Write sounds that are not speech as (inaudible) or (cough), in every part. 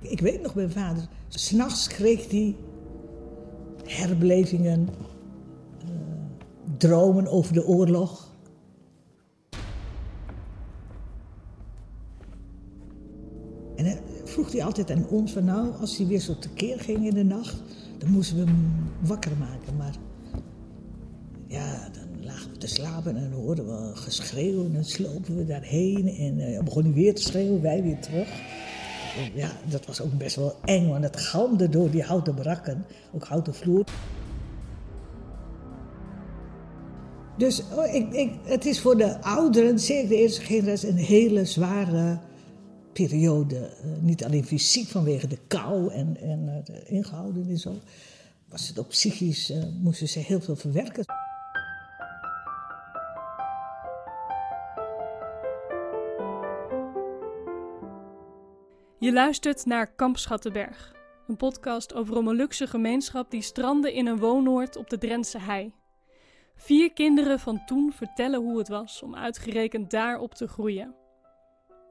Ik weet nog, mijn vader, s'nachts kreeg hij herbelevingen, uh, dromen over de oorlog. En dan vroeg hij altijd aan ons van nou, als hij weer zo tekeer ging in de nacht, dan moesten we hem wakker maken. Maar ja, dan lagen we te slapen en dan hoorden we geschreeuw en dan slopen we daarheen. En dan begon hij weer te schreeuwen, wij weer terug. Ja, dat was ook best wel eng, want het galmde door die houten barakken, ook houten vloer. Dus oh, ik, ik, het is voor de ouderen, zeker de eerste generatie, een hele zware periode. Uh, niet alleen fysiek vanwege de kou en, en de ingehouden en zo. Was het ook psychisch, uh, moesten ze heel veel verwerken. Je luistert naar Kamp Schattenberg, een podcast over een Molukse gemeenschap die strandde in een woonoord op de Drentse hei. Vier kinderen van toen vertellen hoe het was om uitgerekend daarop te groeien.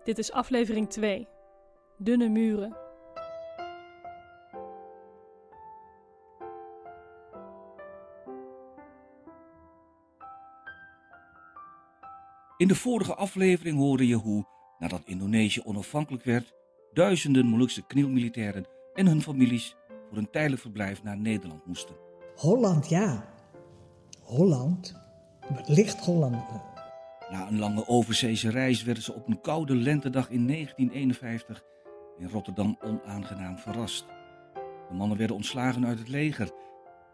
Dit is aflevering 2. Dunne muren. In de vorige aflevering hoorde je hoe, nadat Indonesië onafhankelijk werd, duizenden Molukse knielmilitairen en hun families voor een tijdelijk verblijf naar Nederland moesten. Holland, ja. Holland. Licht Holland. Na een lange overzeese reis werden ze op een koude lentedag in 1951 in Rotterdam onaangenaam verrast. De mannen werden ontslagen uit het leger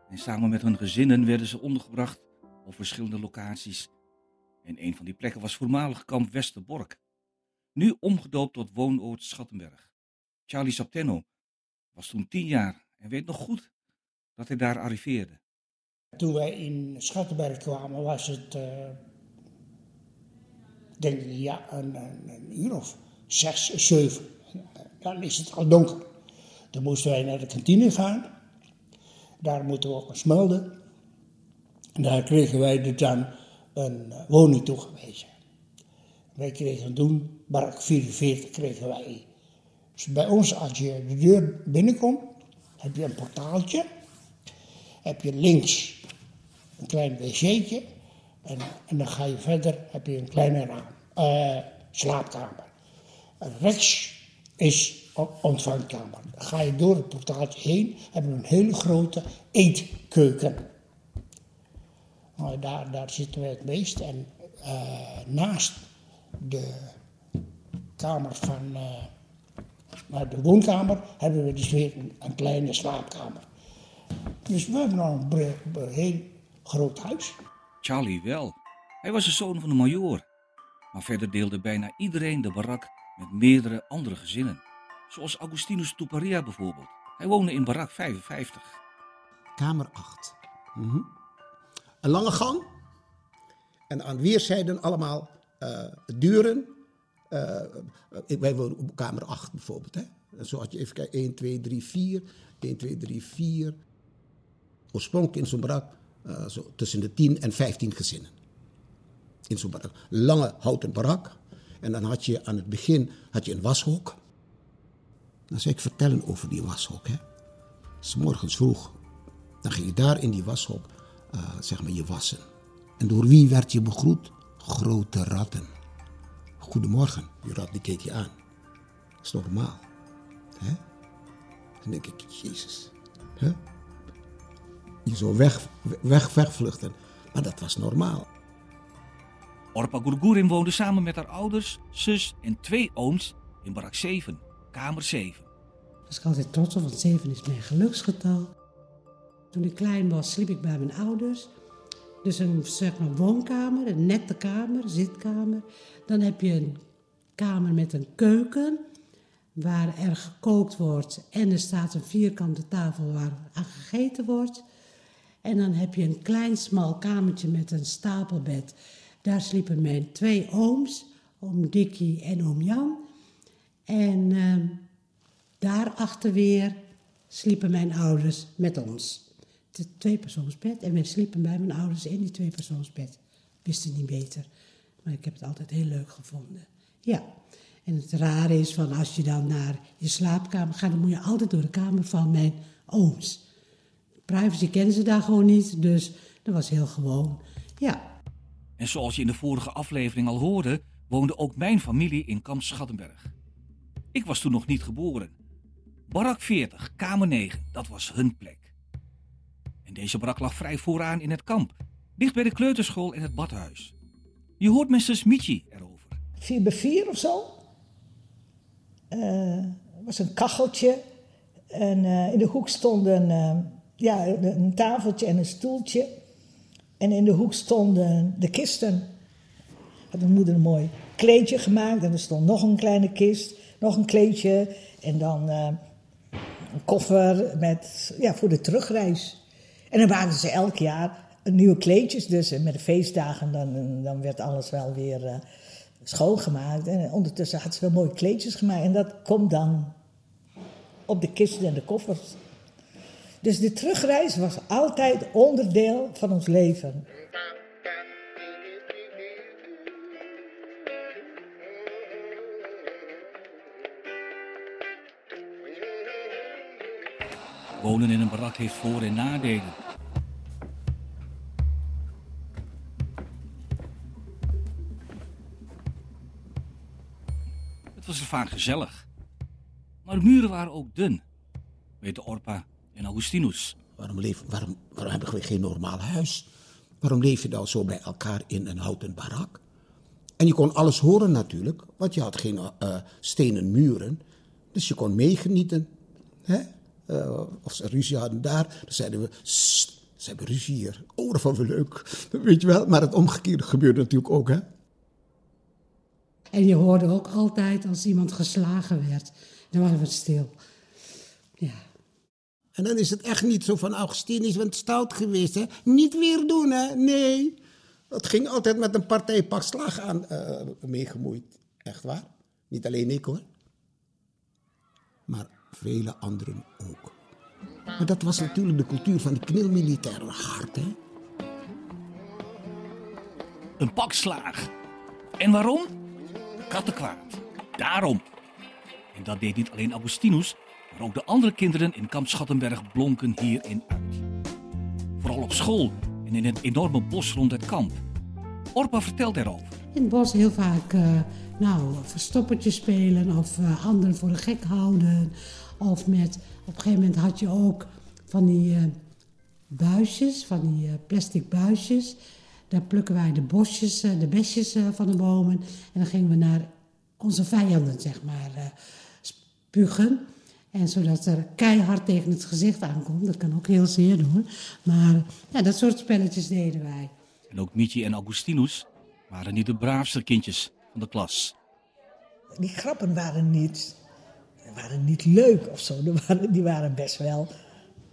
en samen met hun gezinnen werden ze ondergebracht op verschillende locaties. En een van die plekken was voormalig kamp Westerbork, nu omgedoopt tot woonoord Schattenberg. Charlie Saptenno was toen tien jaar en weet nog goed dat hij daar arriveerde. Toen wij in Schattenberg kwamen was het, uh, denk ik, ja, een, een, uur of zes, zeven. Dan is het al donker. Dan moesten wij naar de kantine gaan. Daar moeten we ook eens melden. En daar kregen wij dan een woning toegewezen. Wij kregen toen, barak 44 kregen wij. Dus bij ons, als je de deur binnenkomt, heb je een portaaltje. Heb je links een klein wc'tje. En, en dan ga je verder, heb je een kleine raam, uh, slaapkamer. Rechts is ontvangkamer. Dan ga je door het portaaltje heen, hebben we een hele grote eetkeuken. Nou, daar, daar zitten we het meest. En uh, naast de kamer van, uh, de woonkamer, hebben we dus weer een, een kleine slaapkamer. Dus we hebben nou een, een heel groot huis. Charlie wel. Hij was de zoon van een majoor. Maar verder deelde bijna iedereen de barak met meerdere andere gezinnen. Zoals Augustinus Tuparia bijvoorbeeld. Hij woonde in barak 55. Kamer 8. Mm -hmm. Een lange gang. En aan weerszijden allemaal uh, deuren. Uh, wij wonen op kamer 8 bijvoorbeeld. Hè? Zo had je even kijken, 1, 2, 3, 4. 1, 2, 3, 4. Oorspronkelijk in zo'n barak uh, zo tussen de 10 en 15 gezinnen. In zo'n barak. Lange houten barak. En dan had je aan het begin had je een washok. Dan zou ik vertellen over die washok. Hè. S morgens vroeg. Dan ging je daar in die washok uh, zeg maar je wassen. En door wie werd je begroet? Grote ratten. Goedemorgen. Die rat die keek je aan. Dat is normaal. Hè? Dan denk ik, Jezus. Hè? Je zou weg, weg, wegvluchten. Maar dat was normaal. Orpa Gurgurin woonde samen met haar ouders, zus en twee ooms in barak 7, kamer 7. Daar was ik altijd trots op, want 7 is mijn geluksgetal. Toen ik klein was, sliep ik bij mijn ouders. Dus een zeg maar, woonkamer, een nette kamer, zitkamer. Dan heb je een kamer met een keuken, waar er gekookt wordt. En er staat een vierkante tafel waar aan gegeten wordt. En dan heb je een klein smal kamertje met een stapelbed. Daar sliepen mijn twee ooms, oom Dikkie en oom Jan. En uh, daarachter weer sliepen mijn ouders met ons. Het tweepersoonsbed. En wij sliepen bij mijn ouders in die tweepersoonsbed. Wisten niet beter. Maar ik heb het altijd heel leuk gevonden. Ja. En het rare is van als je dan naar je slaapkamer gaat, dan moet je altijd door de kamer van mijn ooms. Privacy kennen ze daar gewoon niet, dus dat was heel gewoon. Ja, En zoals je in de vorige aflevering al hoorde, woonde ook mijn familie in kamp Schattenberg. Ik was toen nog niet geboren. Barak 40, kamer 9, dat was hun plek. Deze barak lag vrij vooraan in het kamp, dicht bij de kleuterschool en het badhuis. Je hoort Mrs. Michi erover. 4 bij 4 of zo. Er was een kacheltje. En eh, in de hoek stond een, eh, ja, een tafeltje en een stoeltje. En in de hoek stonden de kisten. Had mijn moeder een mooi kleedje gemaakt. En er stond nog een kleine kist, nog een kleedje. En dan een koffer met, ja, voor de terugreis. En dan maakten ze elk jaar nieuwe kleedjes. Dus en met de feestdagen dan, dan werd alles wel weer eh, schoongemaakt. En ondertussen had ze wel mooie kleedjes gemaakt. En dat komt dan op de kisten en de koffers. Dus de terugreis was altijd onderdeel van ons leven. Wonen in een barak heeft voor- en nadelen. Het was er vaak gezellig. Maar de muren waren ook dun. Weten Orpa en Augustinus. Waarom, leef, waarom, waarom hebben we geen normaal huis? Waarom leef je dan zo bij elkaar in een houten barak? En je kon alles horen natuurlijk, want je had geen eh, stenen muren. Dus je kon meegenieten. Hè? Eh, of ze ruzie hadden daar, dan zeiden we, "Sst, ze hebben ruzie hier. Oh, dat vonden we leuk. Weet je wel, maar het omgekeerde gebeurde natuurlijk ook, hè? en je hoorde ook altijd als iemand geslagen werd, dan was het stil. Ja, En dan is het echt niet zo van Augustinus, want stout geweest, hè? Niet weer doen, hè? Nee. Het ging altijd met een partij pak slag aan eh, meegemoeid. Echt waar. Niet alleen ik, hoor. Maar vele anderen ook. Maar dat was natuurlijk de cultuur van de knilmilitaire hard, hè? Een pak slaag. En waarom? Kattenkwaad. Daarom. En dat deed niet alleen Augustinus, maar ook de andere kinderen in kamp Schattenberg blonken hierin uit. Vooral op school en in het enorme bos rond het kamp. Orpa vertelt erover. In het bos heel vaak, eh, nou, verstoppertje spelen of eh, anderen voor de gek houden. Of met, op een gegeven moment had je ook van die eh, buisjes, van die plastic buisjes. Daar plukken wij de bosjes, de besjes van de bomen. En dan gingen we naar onze vijanden, zeg maar, spugen. En zodat er keihard tegen het gezicht aankomt. Dat kan ook heel zeer doen. Maar ja, dat soort spelletjes deden wij. En ook Michi en Augustinus waren niet de braafste kindjes van de klas. Die grappen waren niet, waren niet leuk of zo. (laughs) Die waren, best wel.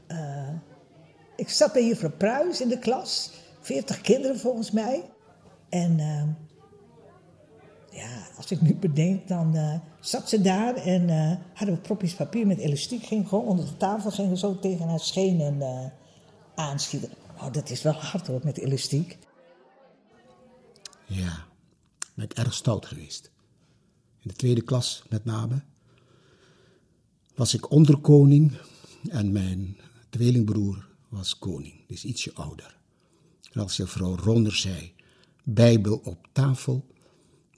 eh, ik zat bij juffrouw Pruis in de klas, 40 kinderen volgens mij. En eh, ja, als ik nu bedenk, dan eh, zat ze daar en eh, hadden we propjes papier met elastiek. Ging gewoon onder de tafel, gingen zo tegen haar schenen aanschieten. Oh, dat is wel hard hoor, met elastiek. Ja, ben ik erg stout geweest. In de tweede klas met name was ik onderkoning en mijn tweelingbroer was koning, dus ietsje ouder. En als juffrouw Ronder zei, Bijbel op tafel,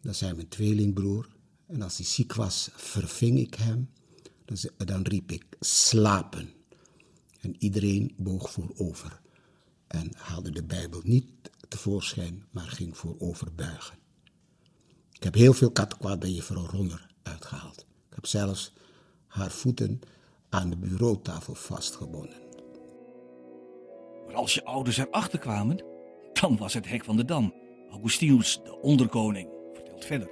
dan zei mijn tweelingbroer. En als hij ziek was, verving ik hem. Dan, ze- dan riep ik slapen. En iedereen boog voorover. En haalde de Bijbel niet tevoorschijn, maar ging voorover buigen. Ik heb heel veel kattenkwaad bij juffrouw Ronner uitgehaald. Ik heb zelfs haar voeten aan de bureautafel vastgebonden. Maar als je ouders erachter kwamen, dan was het hek van de dam. Augustinus, de onderkoning, vertelt verder.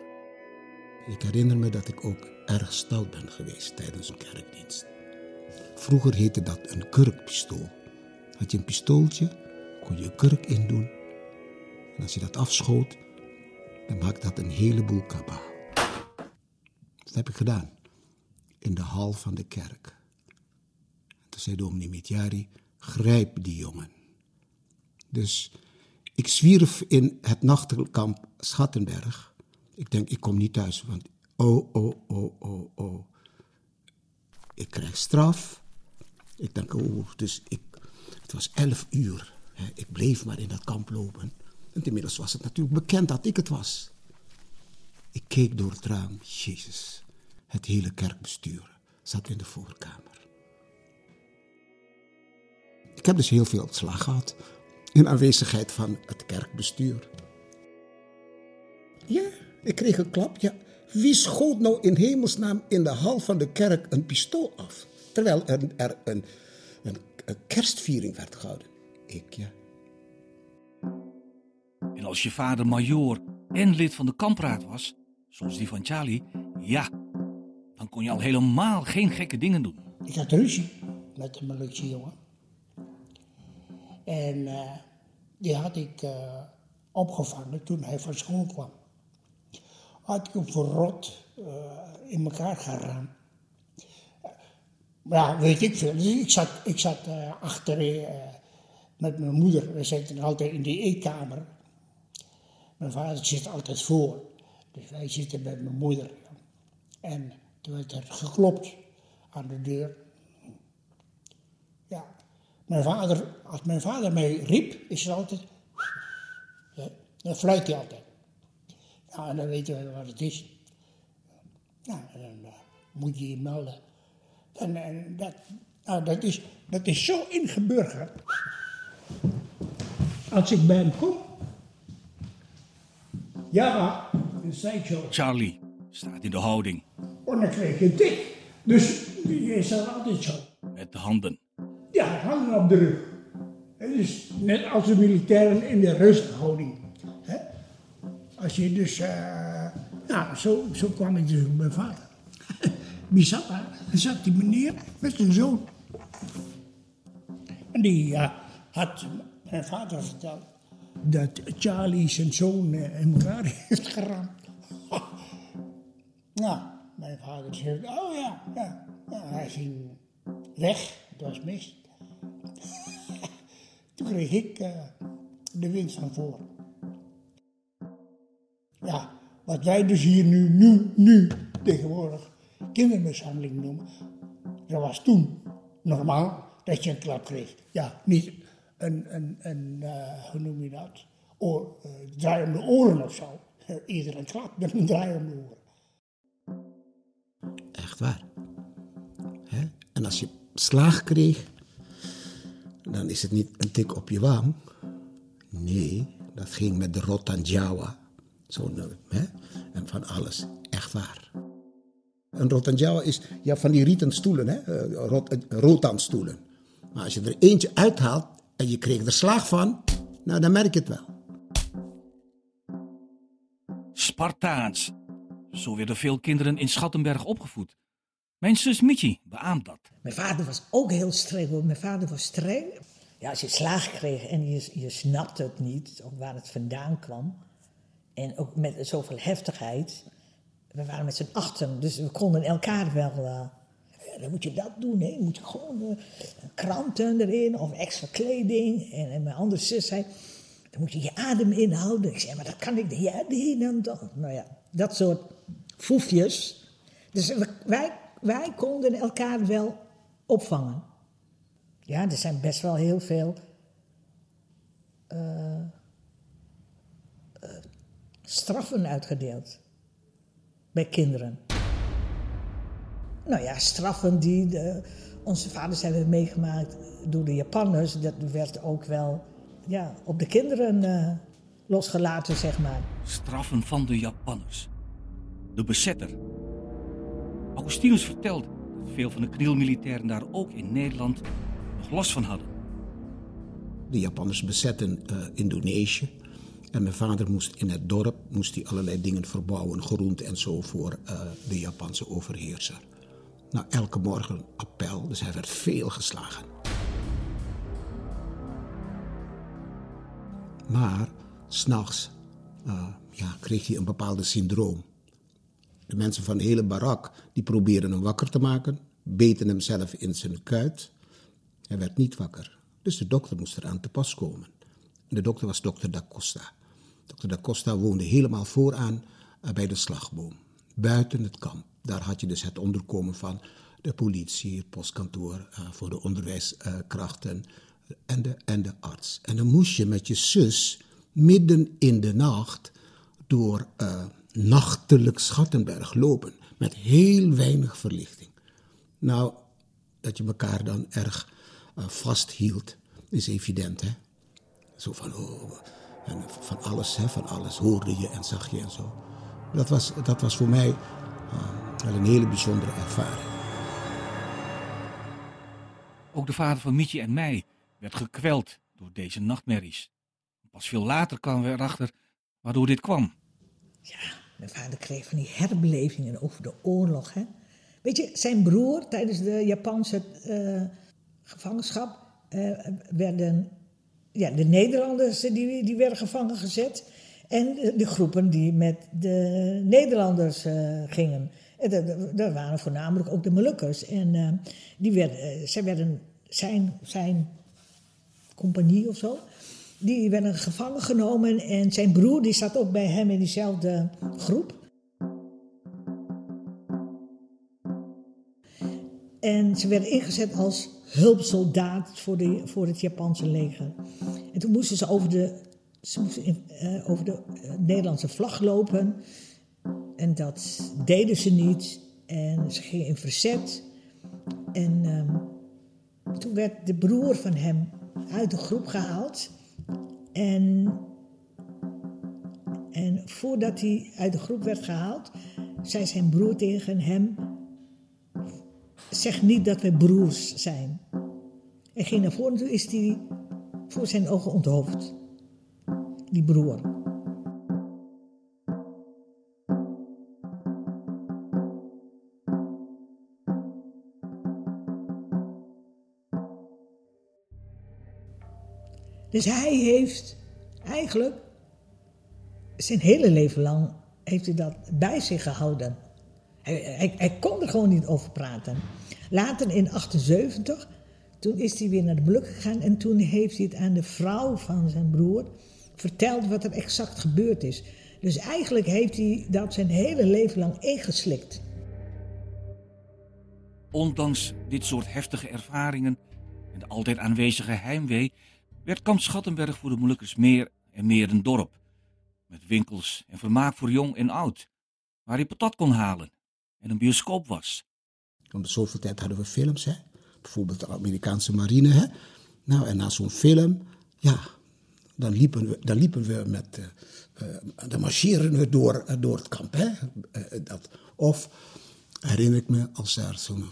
Ik herinner me dat ik ook erg stout ben geweest tijdens een kerkdienst. Vroeger heette dat een kurkpistool. Had je een pistooltje, kon je een kurk indoen. En als je dat afschoot, dan maakte dat een heleboel kabaal. Dat heb ik gedaan. In de hal van de kerk. Toen zei dominee Mitjari, grijp die jongen. Dus ik zwierf in het nachtelkamp Schattenberg. Ik denk, ik kom niet thuis, want oh, oh, oh, oh, oh. Ik krijg straf. Ik denk, oh, dus ik, het was elf uur. Hè. Ik bleef maar in dat kamp lopen. En inmiddels was het natuurlijk bekend dat ik het was. Ik keek door het raam. Jezus, het hele kerkbestuur zat in de voorkamer. Ik heb dus heel veel slag gehad in aanwezigheid van het kerkbestuur. Ja, ik kreeg een klap. Ja. Wie schoot nou in hemelsnaam in de hal van de kerk een pistool af? Terwijl er, een, een, een kerstviering werd gehouden. Ik, ja. En als je vader majoor en lid van de kampraad was, zoals die van Charlie, ja, dan kon je al helemaal geen gekke dingen doen. Ik had ruzie met een Molukse jongen. En eh, die had ik eh, opgevangen toen hij van school kwam. Had ik hem verrot uh, in elkaar geramd. Maar ja, weet ik veel. Dus ik zat, ik zat achter met mijn moeder. We zitten altijd in die eetkamer. Mijn vader zit altijd voor. Dus wij zitten met mijn moeder. En toen werd er geklopt aan de deur. Ja, mijn vader, als mijn vader mij riep, is het altijd. Ja, dan fluit hij altijd. Ja, en dan weten we wat het is. Ja, en dan uh, moet je je melden. En, en dat, nou, dat, is, dat is zo ingeburgerd. Als ik bij hem kom. Ja, dan zei ik zo. Charlie staat in de houding. Oh, dan kreeg je dik. Dus je is dan altijd zo. Met de handen. Ja, handen op de rug. Het is net als de militairen in de rusthouding. Hè? Als je dus... Uh, nou, zo, zo kwam ik dus bij mijn vader. (laughs) Wie zat daar? Er zat die meneer met zijn zoon. En die uh, had mijn vader verteld dat Charlie zijn zoon uh, in elkaar heeft geramd. nou, mijn vader zei, oh ja, ja. hij ging weg, het was mist. (laughs) Toen kreeg ik uh, de winst van voor. Ja, wat wij dus hier nu, nu, nu tegenwoordig kindermishandeling noemen, dat was toen normaal dat je een klap kreeg. Ja, niet een, een, een uh, hoe noem je dat, Oor, uh, draaiende oren of zo. (laughs) Iedereen een klap met een draaiende oren. Echt waar. Hè? En als je slaag kreeg, dan is het niet een tik op je wang. Nee, dat ging met de rotan Jawa. Zo, hè? En van alles. Echt waar. Een rotan Jawa is ja, van die rieten stoelen, hè? Rot, rotanstoelen. Maar als je er eentje uithaalt en je kreeg er slaag van, nou dan merk je het wel. Spartaans. Zo werden veel kinderen in Schattenberg opgevoed. Mijn zus Mietje beaamt dat. Mijn vader was ook heel streng hoor. Mijn vader was streng. Ja, als je slaag kreeg en je, je snapte het niet, of waar het vandaan kwam. En ook met zoveel heftigheid. We waren met z'n achten, dus we konden elkaar wel. Uh, dan moet je dat doen. Dan moet je gewoon uh, kranten erin of extra kleding. En, en mijn andere zus zei, dan moet je je adem inhouden. Ik zei, maar dat kan ik niet. Ja, nee, dan toch. Nou ja, dat soort foefjes. Dus wij, wij konden elkaar wel opvangen. Ja, er zijn best wel heel veel uh, uh, straffen uitgedeeld bij kinderen. Nou ja, straffen die de, onze vaders hebben meegemaakt door de Japanners, dat werd ook wel ja, op de kinderen uh, losgelaten, zeg maar. Straffen van de Japanners. De bezetter. Augustinus vertelde dat veel van de knielmilitairen daar ook in Nederland nog last van hadden. De Japanners bezetten uh, Indonesië. En mijn vader moest in het dorp moest hij allerlei dingen verbouwen, groente en zo, voor uh, de Japanse overheerser. Nou, elke morgen appel, dus hij werd veel geslagen. Maar s'nachts uh, ja, kreeg hij een bepaalde syndroom. De mensen van de hele barak die probeerden hem wakker te maken, beten hem zelf in zijn kuit. Hij werd niet wakker. Dus de dokter moest eraan te pas komen. En de dokter was dokter Da Costa. Dokter Da Costa woonde helemaal vooraan uh, bij de slagboom. buiten het kamp. Daar had je dus het onderkomen van de politie, het postkantoor uh, voor de onderwijskrachten en, de, en de arts. En dan moest je met je zus midden in de nacht door uh, nachtelijk Schattenberg lopen. Met heel weinig verlichting. Nou, dat je elkaar dan erg vasthield, is evident, hè? Zo van, oh, van alles, hè, van alles hoorde je en zag je en zo. Dat was, dat was voor mij wel een hele bijzondere ervaring. Ook de vader van Mietje en mij werd gekweld door deze nachtmerries. Pas veel later kwamen we erachter waardoor dit kwam. Ja, mijn vader kreeg van die herbelevingen over de oorlog. Hè? Weet je, zijn broer tijdens de Japanse uh, gevangenschap uh, werden ja, de Nederlanders die, die werden gevangen gezet. En de, de groepen die met de Nederlanders uh, gingen. Dat waren voornamelijk ook de Molukkers. En die werden, zij werden zijn, zijn compagnie of zo. Die werden gevangen genomen en zijn broer die zat ook bij hem in diezelfde groep. En ze werden ingezet als hulpsoldaat voor, de, voor het Japanse leger. En toen moesten ze over de, ze moesten over de Nederlandse vlag lopen. En dat deden ze niet. En ze gingen in verzet. En um, toen werd de broer van hem uit de groep gehaald. En, en voordat hij uit de groep werd gehaald, zei zijn broer tegen hem: Zeg niet dat we broers zijn. Hij ging naar voren en toen is hij voor zijn ogen onthoofd. Die broer. Dus hij heeft eigenlijk zijn hele leven lang heeft hij dat bij zich gehouden. Hij, hij, kon er gewoon niet over praten. Later in 78, toen is hij weer naar de Molukken gegaan en toen heeft hij het aan de vrouw van zijn broer verteld wat er exact gebeurd is. Dus eigenlijk heeft hij dat zijn hele leven lang ingeslikt. Ondanks dit soort heftige ervaringen en de altijd aanwezige heimwee werd Kamp Schattenberg voor de Molukkers meer en meer een dorp. Met winkels en vermaak voor jong en oud, waar je patat kon halen en een bioscoop was. Om zoveel tijd hadden we films, hè? bijvoorbeeld de Amerikaanse marine. Hè? Nou, en na zo'n film, ja, dan liepen we, dan liepen we met, uh, uh, dan marcheren we door, uh, door het kamp. Hè? dat, of herinner ik me, als er zo'n,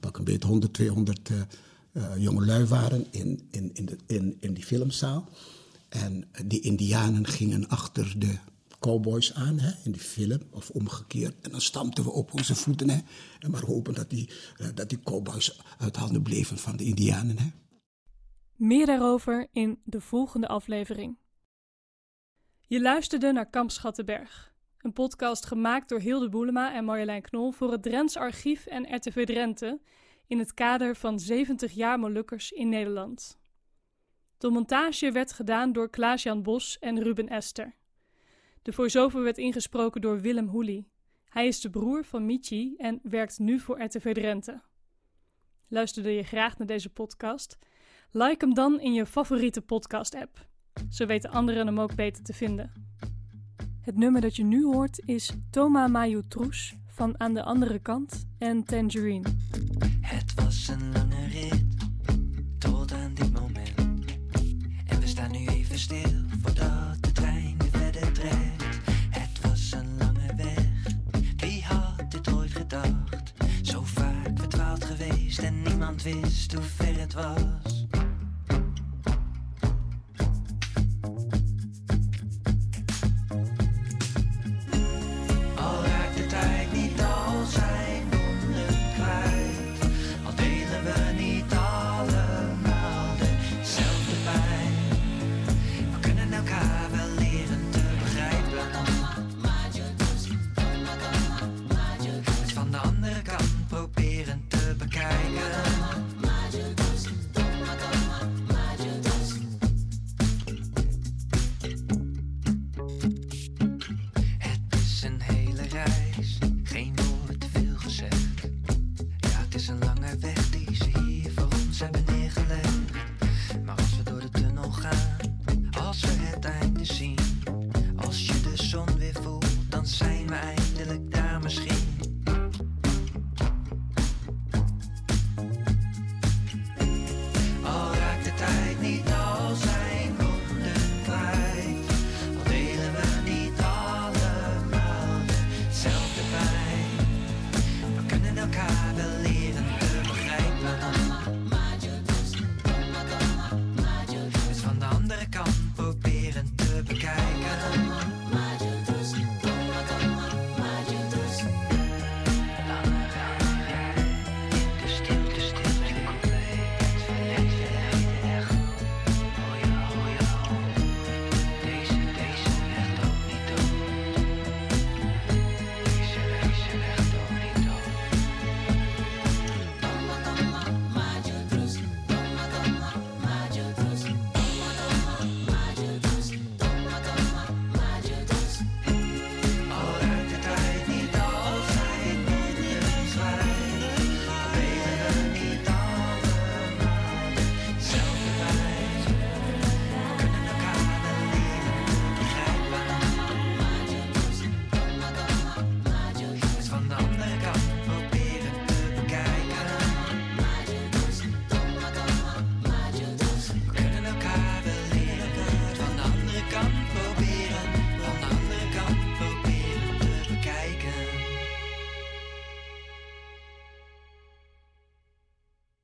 pak een beetje 100, 200 jongelui waren in, in, in, de, in, in die filmzaal. En die indianen gingen achter de cowboys aan hè, in die film, of omgekeerd. En dan stampten we op onze voeten. Hè, en maar hopen dat die, uh, dat die cowboys uit handen bleven van de indianen. Hè. Meer daarover in de volgende aflevering. Je luisterde naar Kamp Schattenberg, een podcast gemaakt door Hilde Boelema en Marjolein Knol voor het Drents Archief en RTV Drenthe in het kader van 70 jaar Molukkers in Nederland. De montage werd gedaan door Klaas-Jan Bos en Ruben Ester. De voice-over werd ingesproken door Willem Hoelie. Hij is de broer van Michi en werkt nu voor RTV Drenthe. Luisterde je graag naar deze podcast? Like hem dan in je favoriete podcast-app. Zo weten anderen hem ook beter te vinden. Het nummer dat je nu hoort is Toma Majutrus van Aan de Andere Kant en Tangerine. Het was een lange rit tot aan dit moment. En we staan nu even stil voordat de trein weer verder trekt. Het was een lange weg, wie had dit ooit gedacht? Zo vaak verdwaald geweest en niemand wist hoe ver het was.